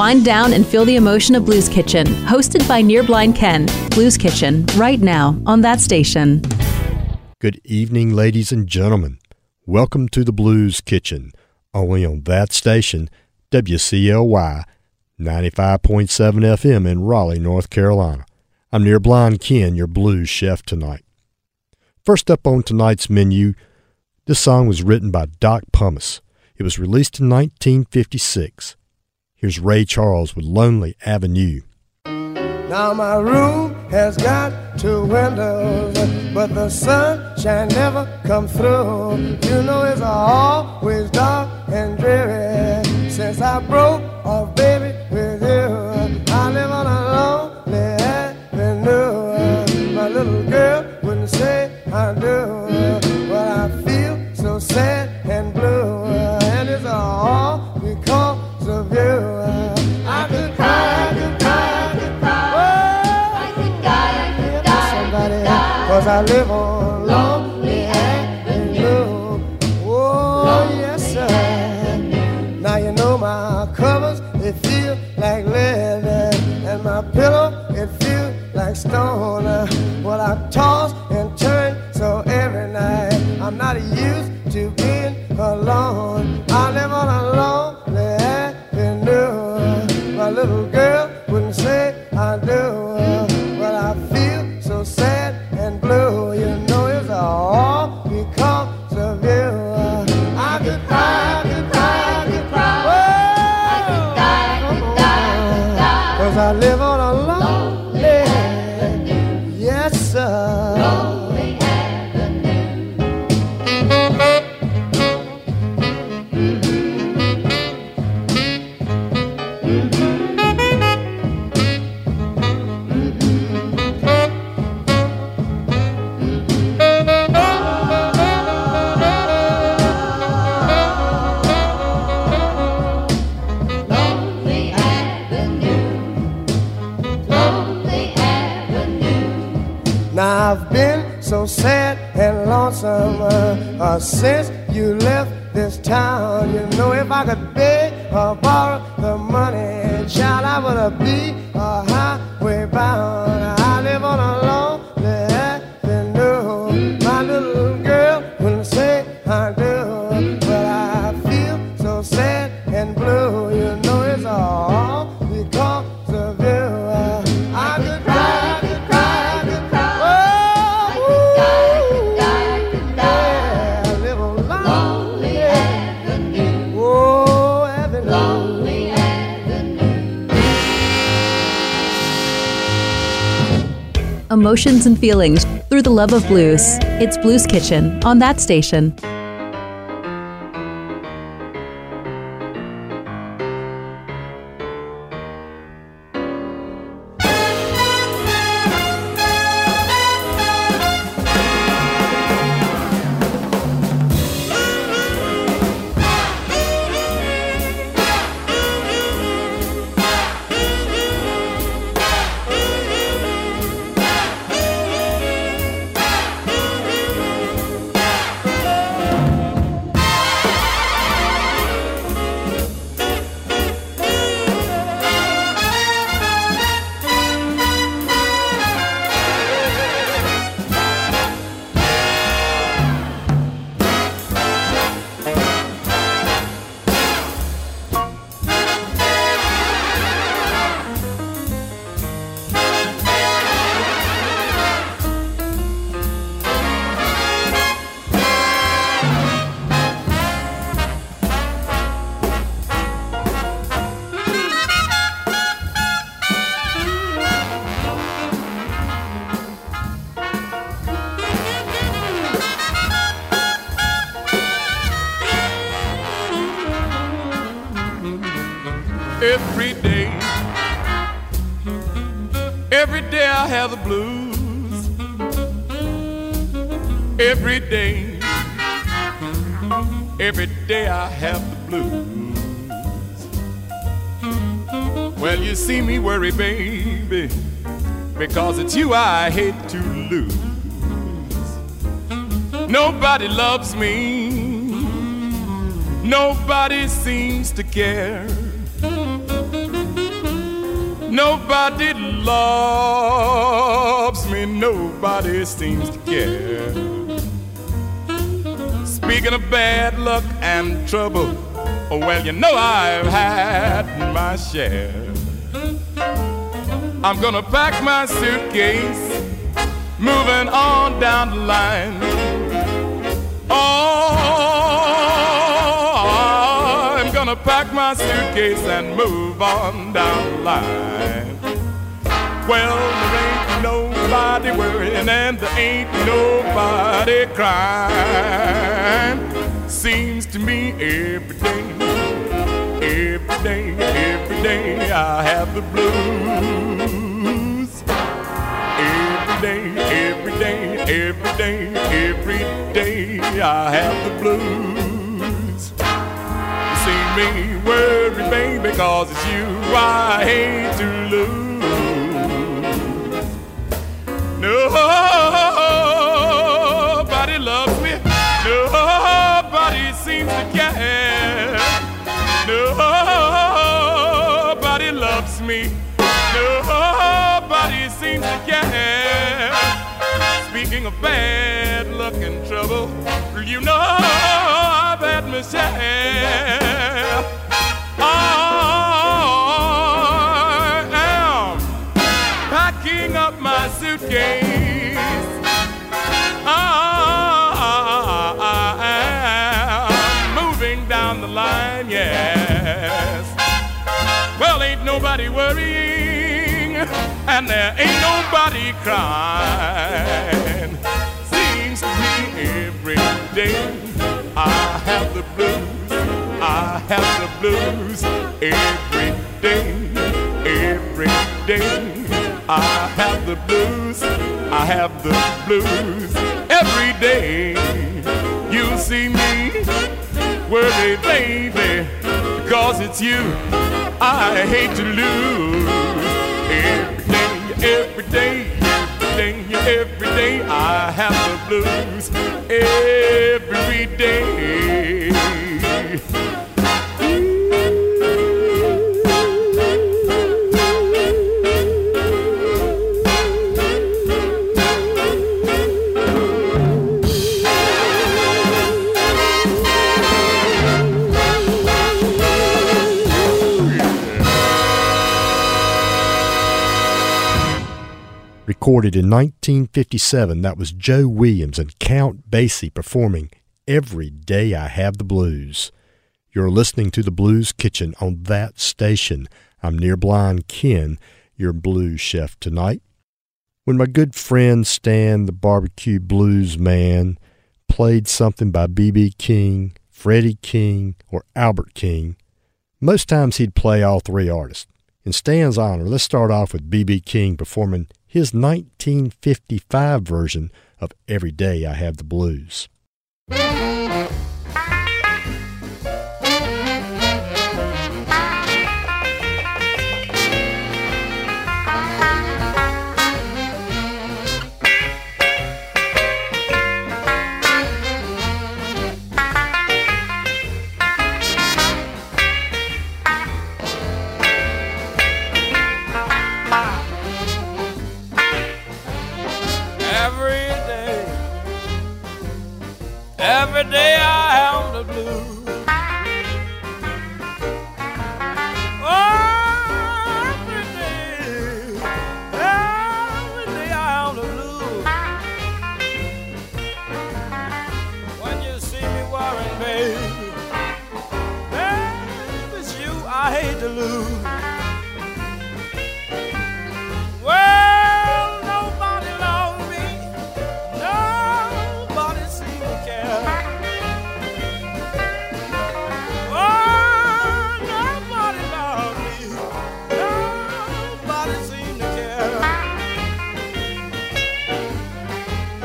Wind down and feel the emotion of Blues Kitchen, hosted by Near Blind Ken. Blues Kitchen, right now on that station. Good evening, ladies and gentlemen. Welcome to the Blues Kitchen, only on that station, WCLY 95.7 FM in Raleigh, North Carolina. I'm Near Blind Ken, your blues chef tonight. First up on tonight's menu, this song was written by Doc Pomus. It was released in 1956. Here's Ray Charles with Lonely Avenue. Now my room has got two windows, but the sunshine never come through. You know it's always dark and dreary since I broke off, baby, with you. I live on a lonely avenue. My little girl wouldn't say I do, but I feel so sad I live on lonely avenue. Oh, yes, sir. Now you know my covers, they feel like lead, and my pillow, it feels like stone. Uh, well, I toss and turn so every night I'm not used to being alone. Uh, Emotions and feelings through the love of blues. It's Blues Kitchen on that station. I hate to lose. Nobody loves me. Nobody seems to care. Nobody loves me, nobody seems to care. Speaking of bad luck and trouble, oh, well, you know I've had my share. I'm gonna pack my suitcase, moving on down the line. Oh, I'm gonna pack my suitcase and move on down the line. Well, there ain't nobody worrying and there ain't nobody crying. Seems to me every day, every day, every day I have the blues. Every day, every day I have the blues. You see me worry, baby, cause it's you I hate to lose. Nobody Speaking of bad luck and trouble, you know I've had my share. I am packing up my suitcase. I am moving down the line, yes. Well, ain't nobody worrying, and there ain't nobody crying. Seems to me every day I have the blues. I have the blues every day, every day. I have the blues. I have the blues every day. You see me worried, baby, because it's you I hate to lose. Every day, every day, every day, I have the blues every day. Recorded in 1957, that was Joe Williams and Count Basie performing Every Day I Have the Blues. You're listening to the Blues Kitchen on that station. I'm near blind Ken, your blues chef tonight. When my good friend Stan, the barbecue blues man, played something by B.B. King, Freddie King, or Albert King, most times he'd play all three artists. In Stan's honor, let's start off with B.B. King performing his 1955 version of Every Day I Have the Blues. Lose. Well, nobody loves me. Nobody seems to care. Oh, nobody loves me. Nobody seems to care.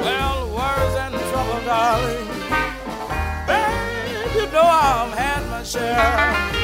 Well, worries and trouble, darling. Babe, you know I've had my share.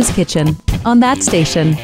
Blues Kitchen on that station.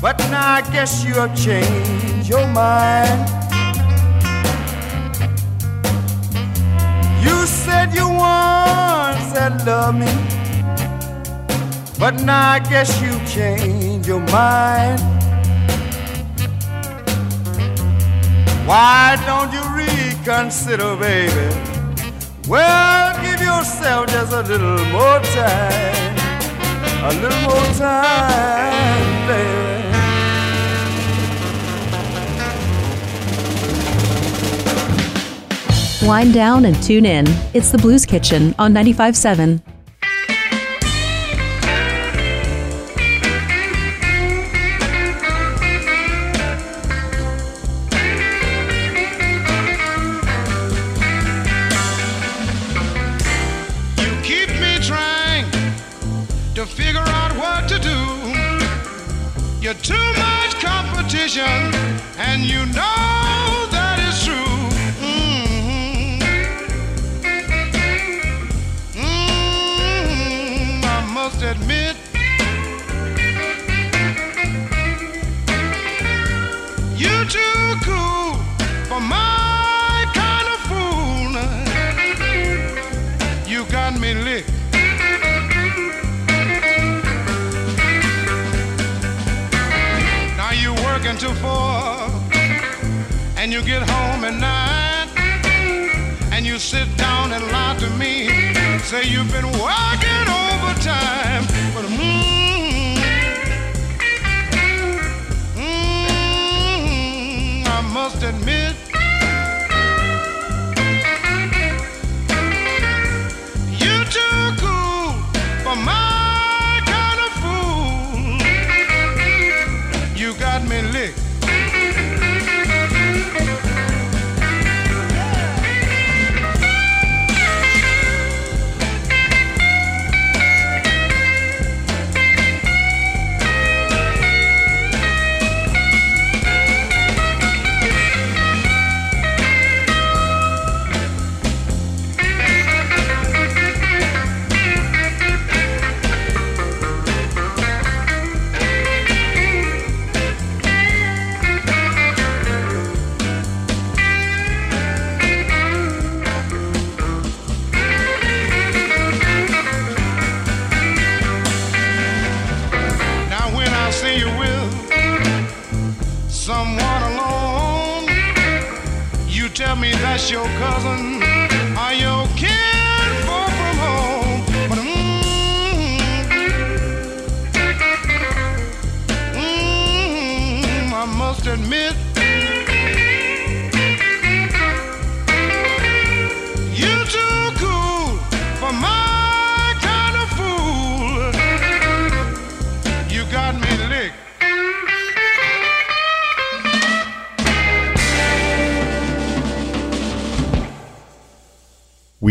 But now I guess you have changed your mind. You said you once had loved me. But now I guess you changed your mind. Why don't you reconsider, baby? Well, give yourself just a little more time. A little more time, baby. Wind down and tune in. It's the Blues Kitchen on 95.7. for my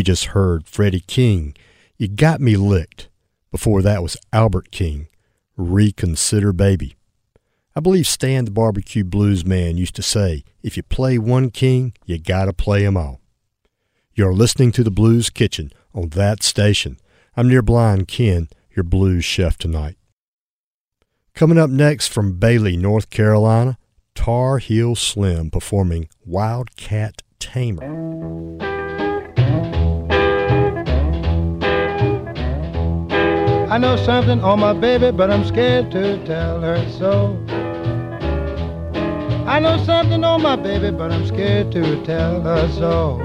just heard Freddie King, You Got Me Licked. Before that was Albert King, Reconsider Baby. I believe Stan the Barbecue Blues Man used to say, if you play one king, you gotta play 'em all. You're listening to the Blues Kitchen on that station. I'm near Blind Ken, your blues chef tonight. Coming up next from Bailey, North Carolina, Tar Heel Slim performing Wildcat Tamer. Know something on my baby, but I'm scared to tell her so. I know something on my baby, but I'm scared to tell her so.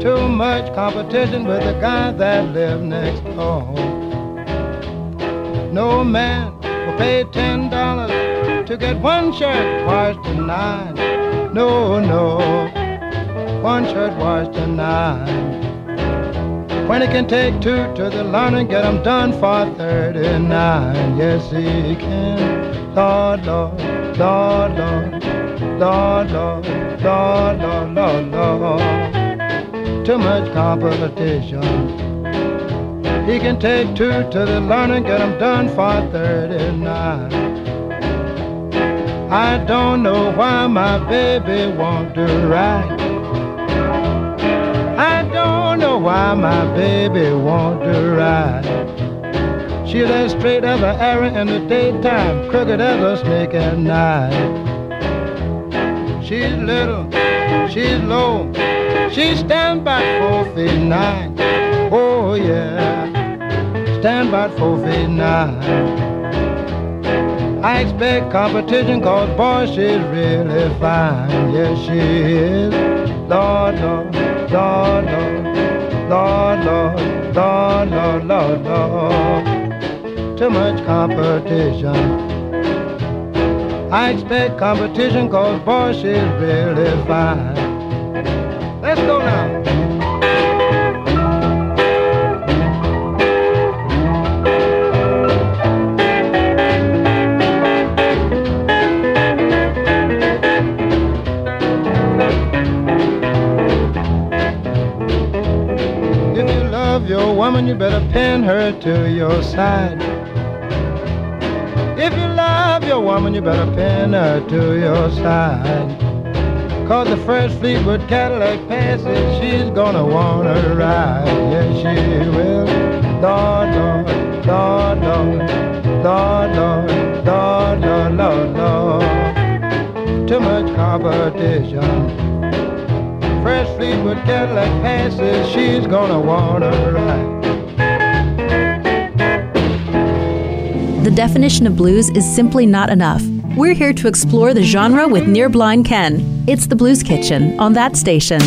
Too much competition with the guy that live next door. No man will pay ten dollars to get one shirt washed to nine. No, no, one shirt washed tonight. When he can take two to the lawn and get 'em done for 39. Yes, he can. Lord, Lord, Lord, Lord, Lord, Lord, Lord, Lord, Lord, Lord. Too much competition. He can take two to the lawn and get 'em done for 39. I don't know why my baby won't do right. Why my baby won't do right. She's as straight as an arrow in the daytime, crooked as a snake at night. She's little, she's low, she stands by four feet nine. Oh yeah, stand by four feet nine. I expect competition cause boy she's really fine. Yes she is. Lord, Lord, Lord, Lord, Lord, Lord, Lord, Lord, Lord, Lord. Too much competition. I expect competition cause boy she's really fine. Woman, you better pin her to your side. If you love your woman, you better pin her to your side. Cause the first Fleetwood Cadillac passes, she's gonna wanna ride. Yes, she will. Lord, Lord, Lord, Lord, Lord, Lord, Lord, Lord, Lord, Lord. Too much competition. Fresh Fleetwood Cadillac passes, she's gonna wanna ride. The definition of blues is simply not enough. We're here to explore the genre with Near Blind Ken. It's the Blues Kitchen on that station.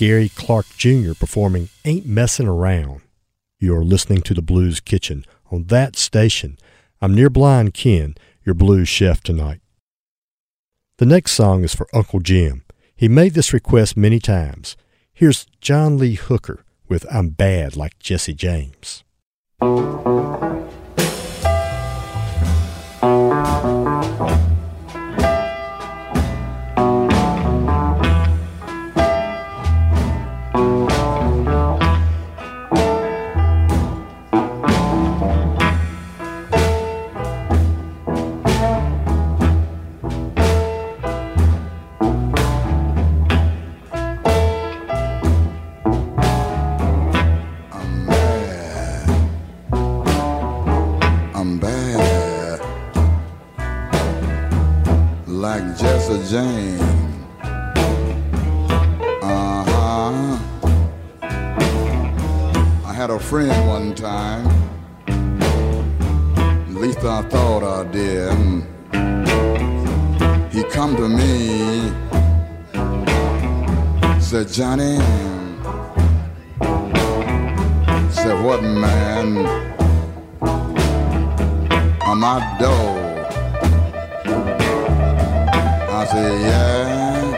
Gary Clark Jr. performing Ain't Messin' Around. You're listening to the Blues Kitchen on that station. I'm near Blind Ken, your blues chef tonight. The next song is for Uncle Jim. He made this request many times. Here's John Lee Hooker with I'm Bad Like Jesse James. Like Jesse James. Uh huh. I had a friend one time. At least I thought I did. He come to me. Said, Johnny. Said, what man? I'm my said, yeah.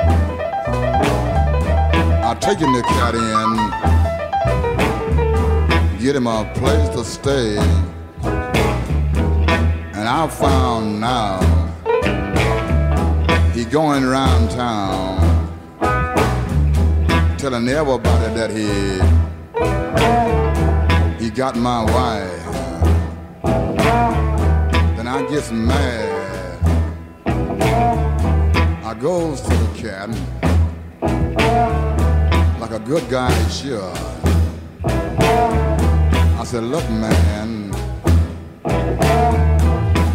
I taking the cat in, get him a place to stay. And I found now he going around town telling everybody that he he got my wife. Then I gets mad. Goes to the cat like a good guy should. I said, look, man,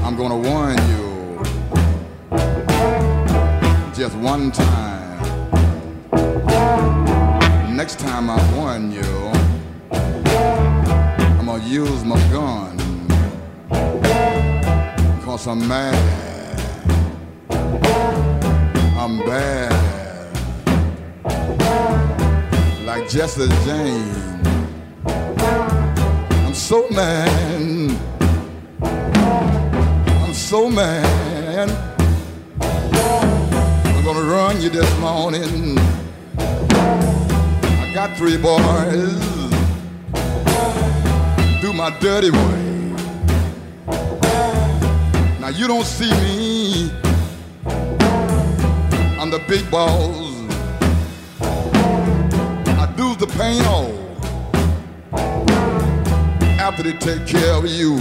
I'm gonna warn you just one time. Next time I warn you, I'm gonna use my gun. Cause I'm mad. Bad. Like Jesse James. I'm so mad. I'm so mad. I'm gonna run you this morning. I got three boys. Do my dirty way. Now you don't see me. I'm the big boss. I do the pain all after they take care of you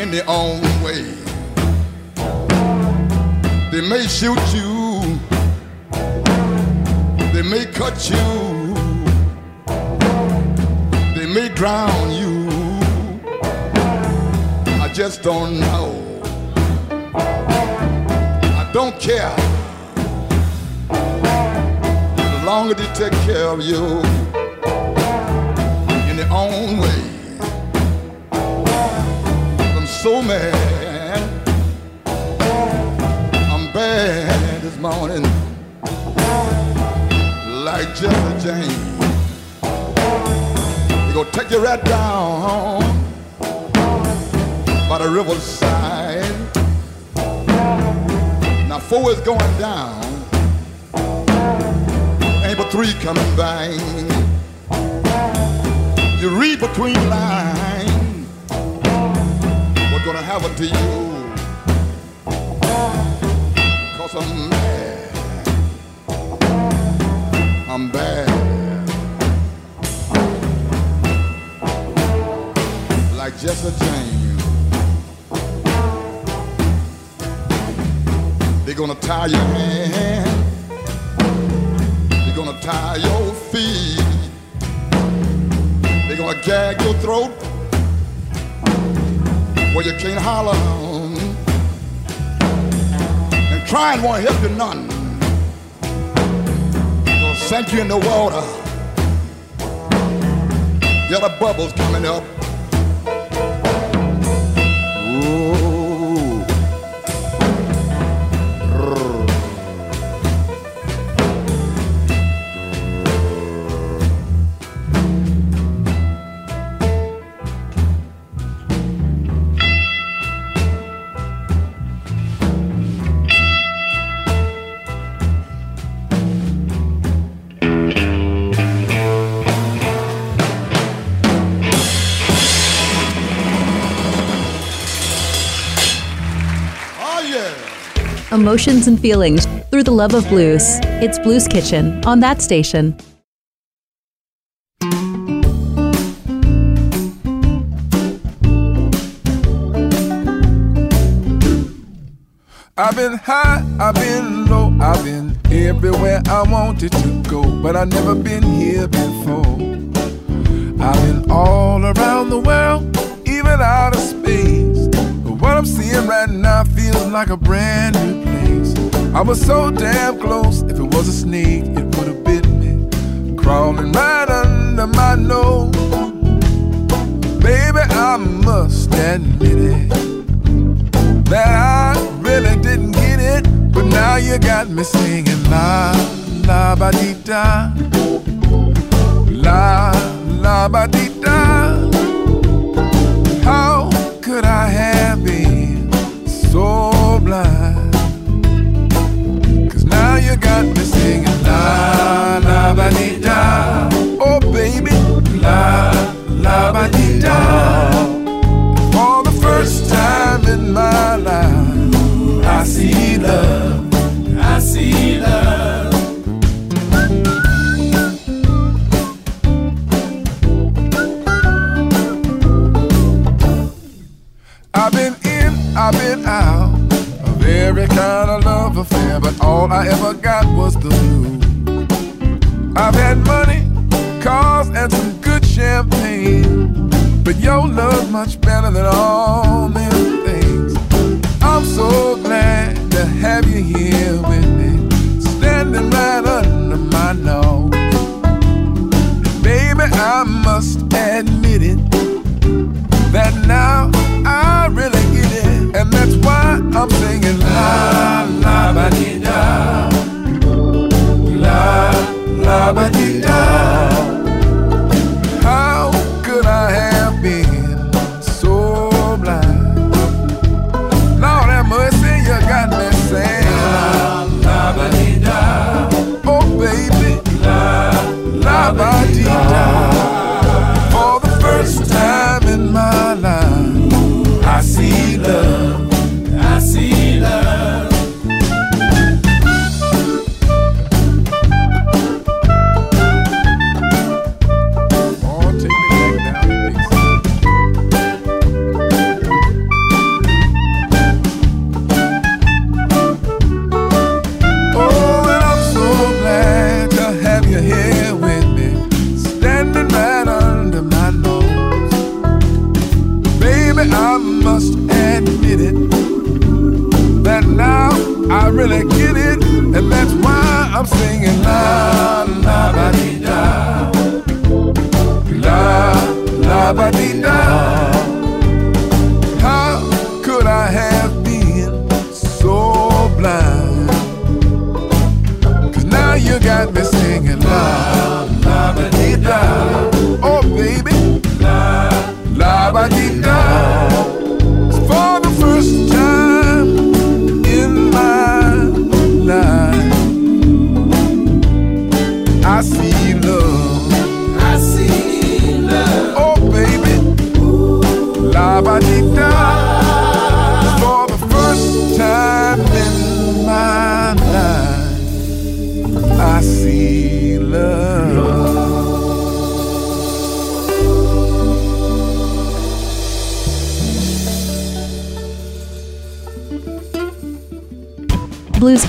in their own way. They may shoot you, they may cut you, they may drown you. I just don't know. Don't care. The longer they take care of you in their own way. I'm so mad. I'm bad this morning. Like Jesse James. You gonna take you right down by the riverside. Now four is going down. Ain't but three coming by. You read between lines. What's gonna happen to you? Cause I'm mad. I'm bad. Like Jesse James. They're gonna tie your hand. They're gonna tie your feet. They're gonna gag your throat where you can't holler. And crying won't help you none. Gonna sink you in the water. The bubbles coming up. Ooh. Emotions and feelings through the love of blues. It's Blues Kitchen on that station. I've been high, I've been low, I've been everywhere I wanted to go, but I've never been here before. I've been all around the world, even out of space. But what I'm seeing right now feels like a brand new place. I was so damn close, if it was a snake, it would have bit me. Crawling right under my nose. Baby, I must admit it that I really didn't get it, but now you got me singing la la ba dee da, la la ba dee da. How could I have been love.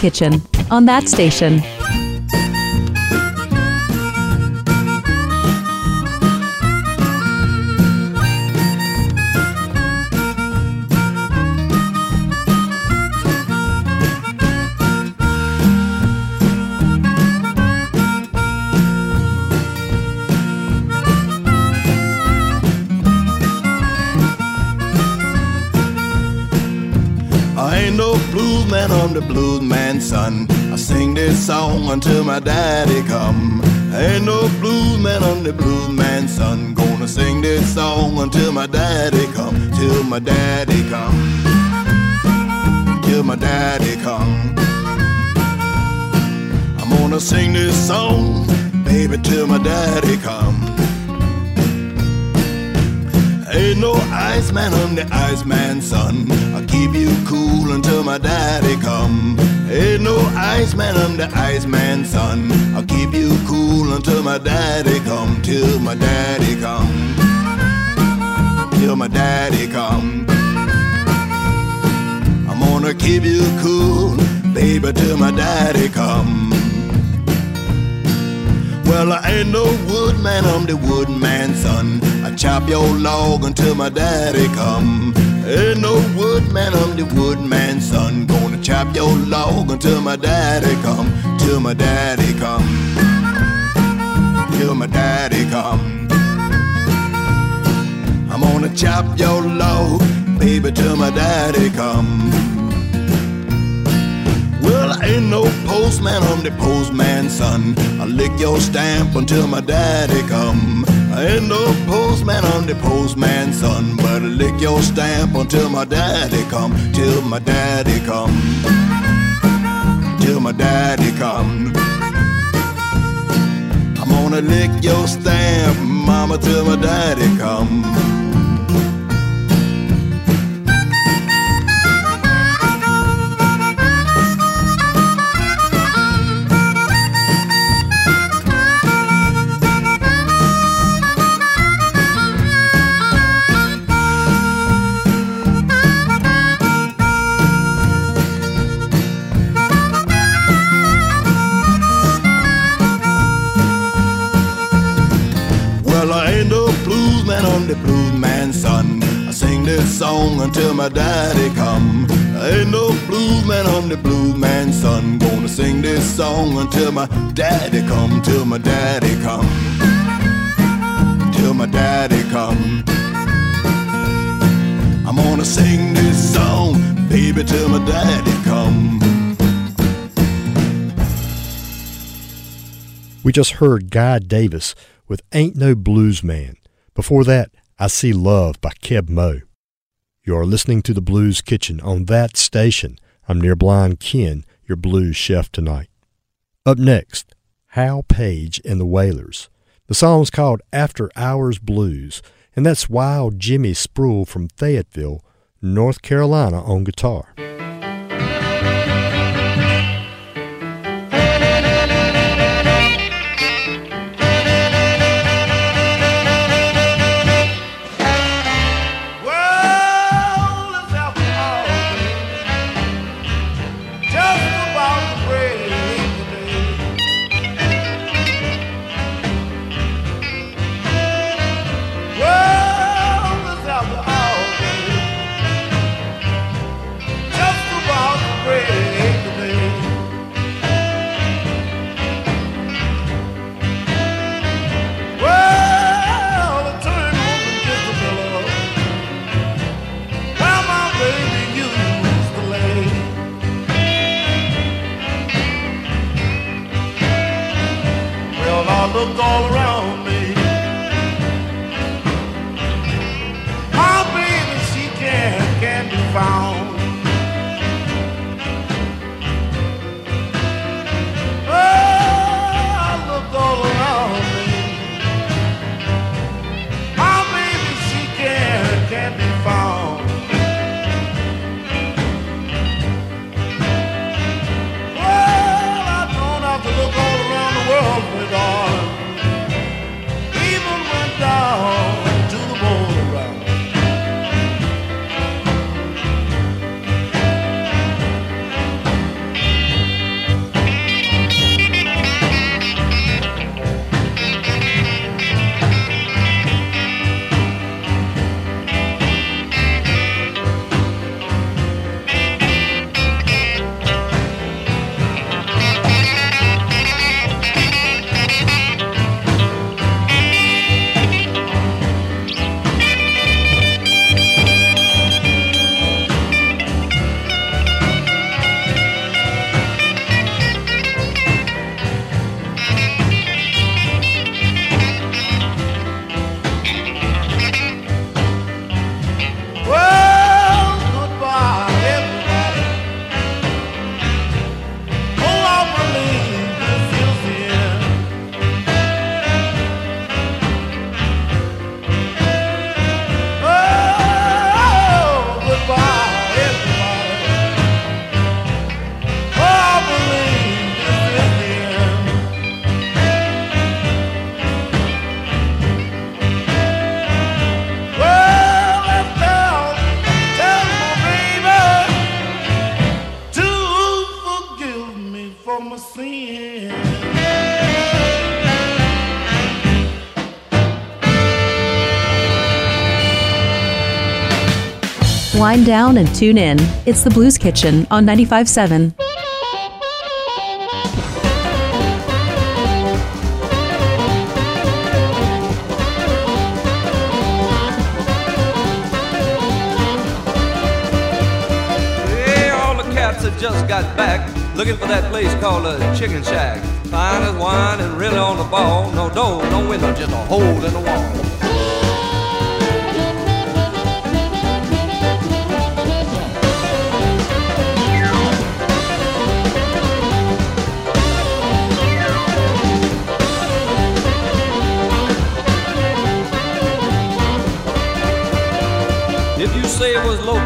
Kitchen on that station. Son. I sing this song until my daddy come. Ain't no blues man, I'm the blues man's son. Gonna sing this song until my daddy come, till my daddy come, till my daddy come. I'm gonna sing this song, baby, till my daddy come. Ain't no Iceman, I'm the Iceman's son. I'll keep you cool until my daddy come. Ain't no Iceman, I'm the Iceman's son. I'll keep you cool until my daddy come. Till my daddy come. Till my daddy come. I'm gonna keep you cool, baby, till my daddy come. Well, I ain't no woodman, I'm the woodman's son. I chop your log until my daddy come. Ain't no woodman, I'm the woodman's son. Gonna chop your log until my daddy come. Till my daddy come. Till my daddy come. I'm gonna chop your log, baby, till my daddy come. Well, I ain't no postman, I'm the postman's son. I lick your stamp until my daddy come. Ain't no postman, I'm the postman's son. But lick your stamp until my daddy come, till my daddy come, till my daddy come. I'm gonna lick your stamp, mama, till my daddy come. Until my daddy come. Ain't no blues man, I'm the blues man's son. Gonna sing this song until my daddy come, till my daddy come, till my daddy come. I'm gonna sing this song, baby, till my daddy come. We just heard Guy Davis with Ain't No Blues Man. Before that, I See Love by Keb Mo. You are listening to the Blues Kitchen on that station. I'm Near Blind Ken, your blues chef tonight. Up next, Hal Paige and the Whalers. The song's called After Hours Blues, and that's Wild Jimmy Spruill from Fayetteville, North Carolina on guitar. Wind down and tune in. It's the Blues Kitchen on 95.7. Hey, all the cats have just got back looking for that place called a chicken shack. Fine as wine and really on the ball. No door, no window, just a hole in the wall.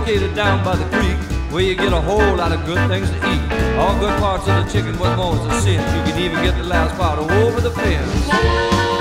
Down by the creek, where you get a whole lot of good things to eat. All good parts of the chicken was bones and sin. You can even get the last part over the fence.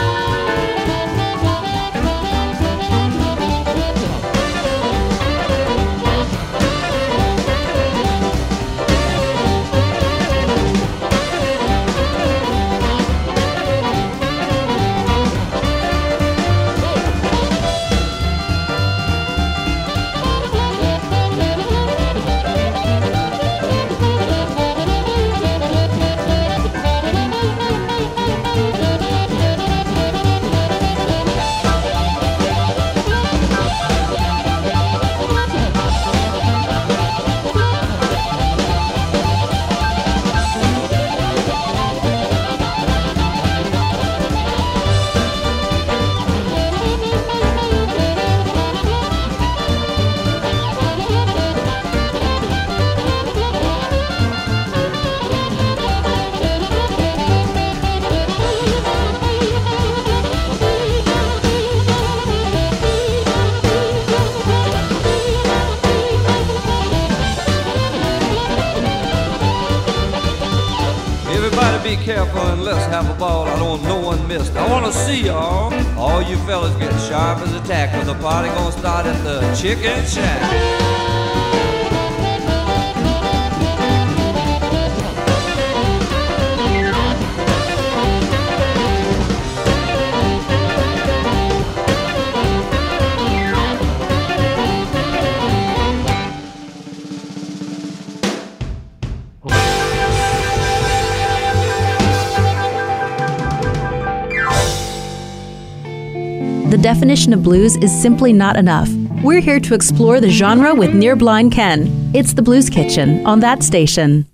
chicken shack. The definition of blues is simply not enough. We're here to explore the genre with Near Blind Ken. It's the Blues Kitchen on that station.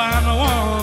find the one.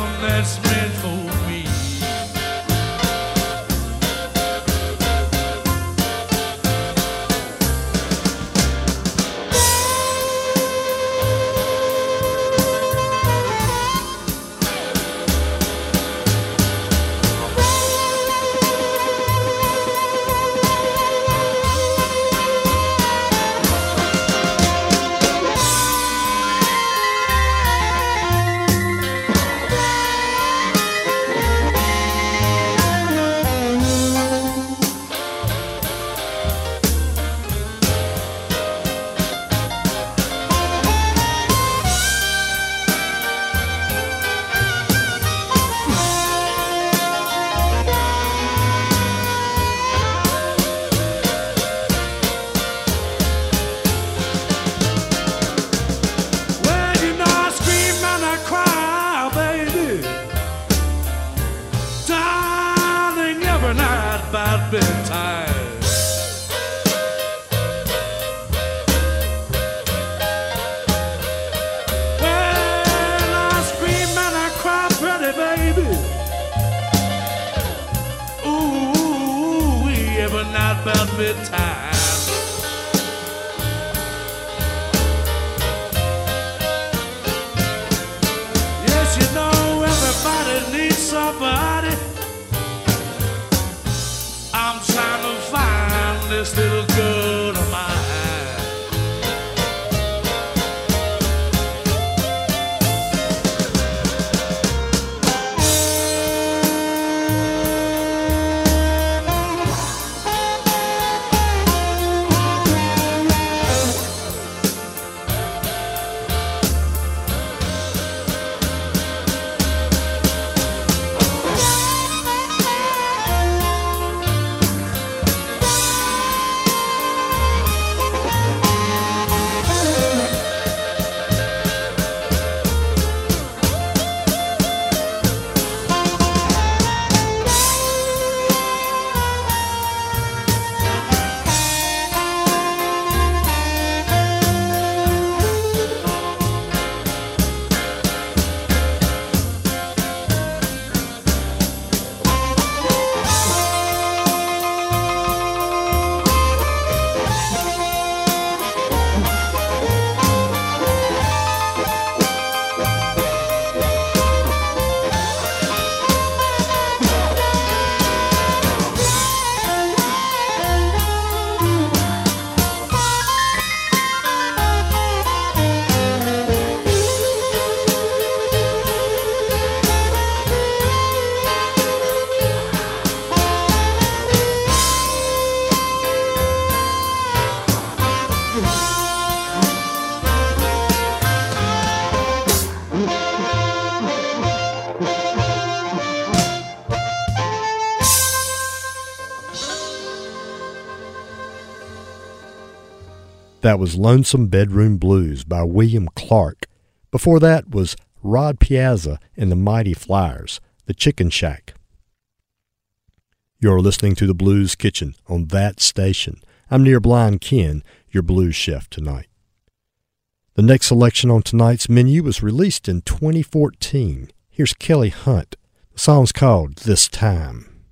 about midnight. That was Lonesome Bedroom Blues by William Clarke. Before that was Rod Piazza and the Mighty Flyers, The Chicken Shack. You're listening to the Blues Kitchen on that station. I'm Near Blind Ken, your blues chef tonight. The next selection on tonight's menu was released in 2014. Here's Kelly Hunt. The song's called This Time.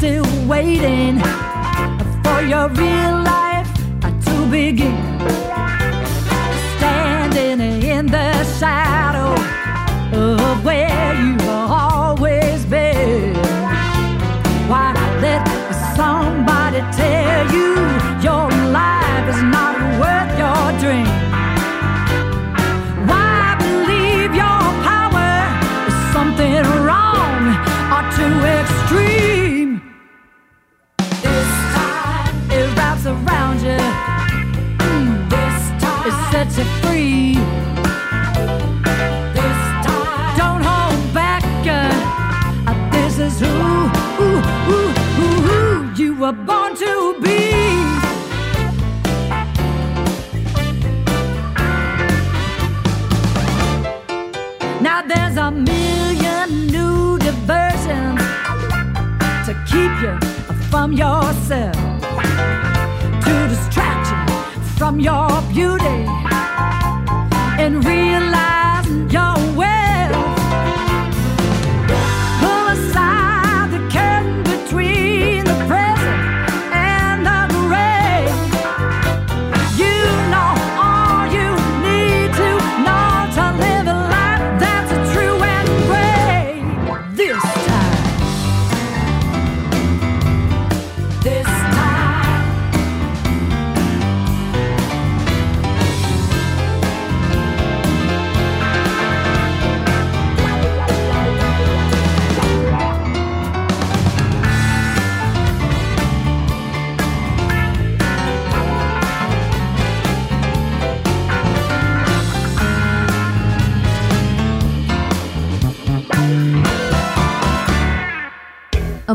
Still waiting for your real life to begin? Standing in the shadow of where you always been. Why let somebody tell you your time it sets you free.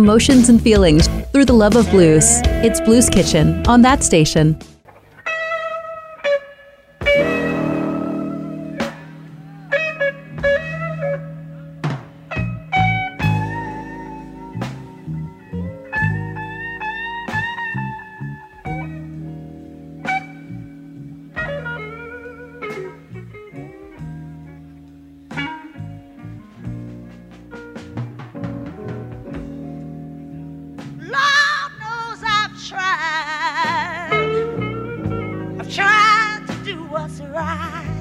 Emotions and feelings through the love of blues. It's Blues Kitchen on that station. do what's right.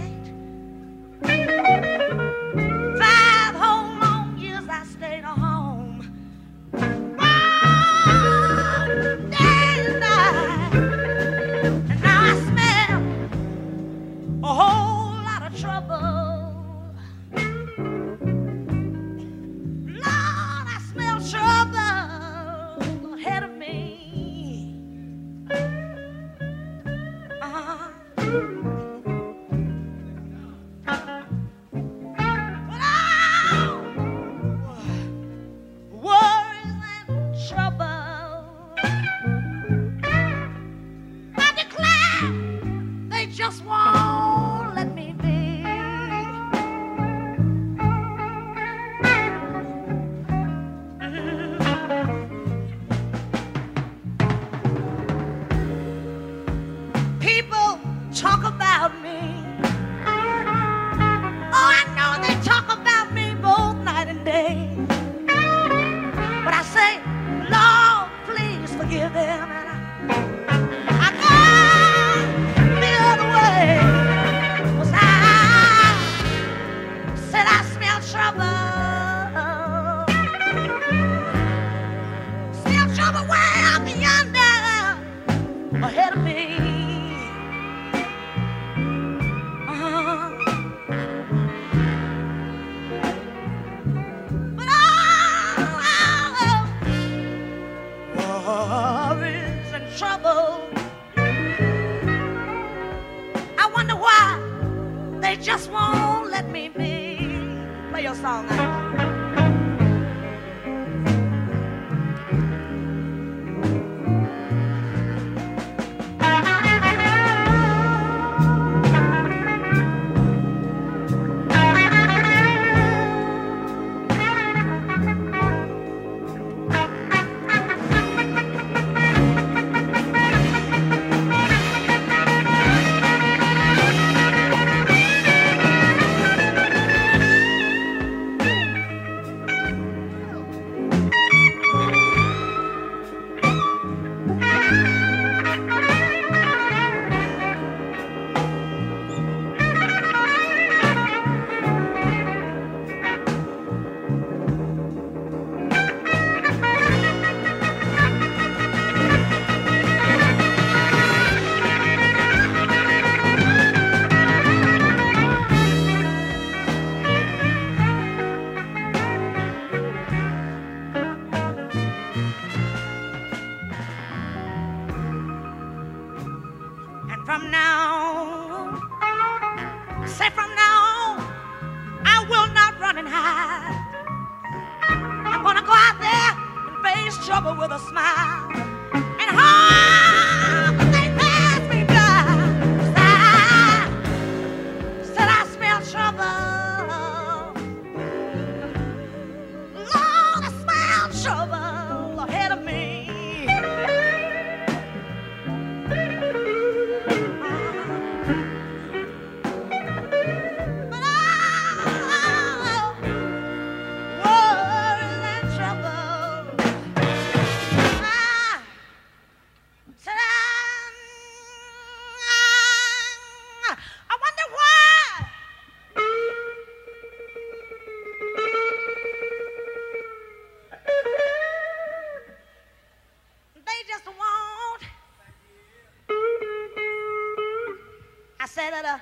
That uh,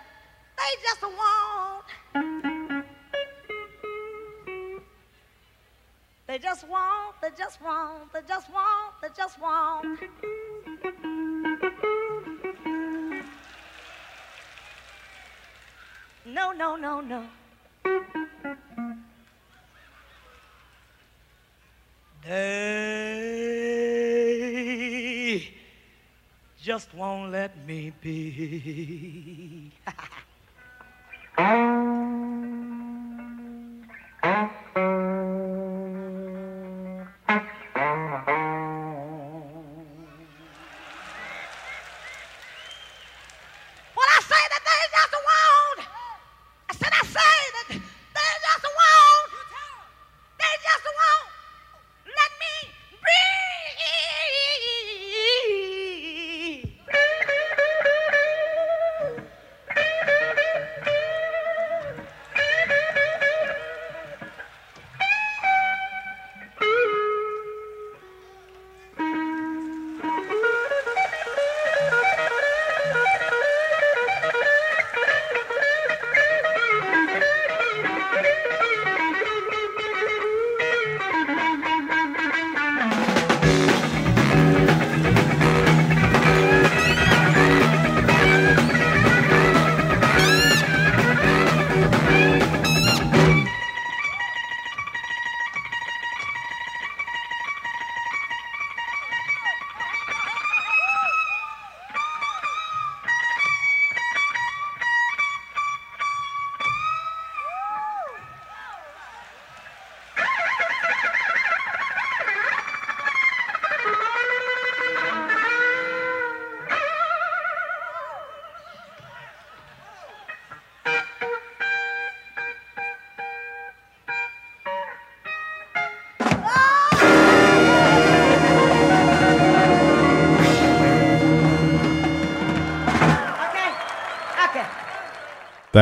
they just want. They just want, they just want, they just want, they just want. No, no, no, no. Just won't let me be.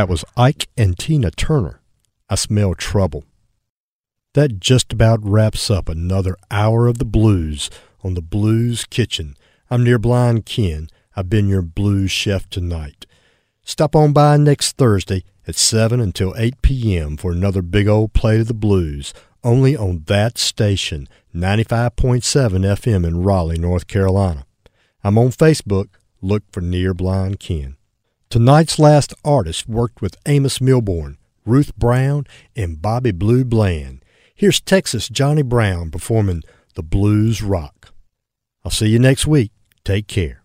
That was Ike and Tina Turner. I smell trouble. That just about wraps up another hour of the blues on the Blues Kitchen. I'm Near Blind Ken. I've been your blues chef tonight. Stop on by next Thursday at 7 until 8 p.m. for another big old plate of the blues, only on that station, 95.7 FM in Raleigh, North Carolina. I'm on Facebook. Look for Near Blind Ken. Tonight's last artist worked with Amos Milburn, Ruth Brown, and Bobby Blue Bland. Here's Texas Johnny Brown performing The Blues Rock. I'll see you next week. Take care.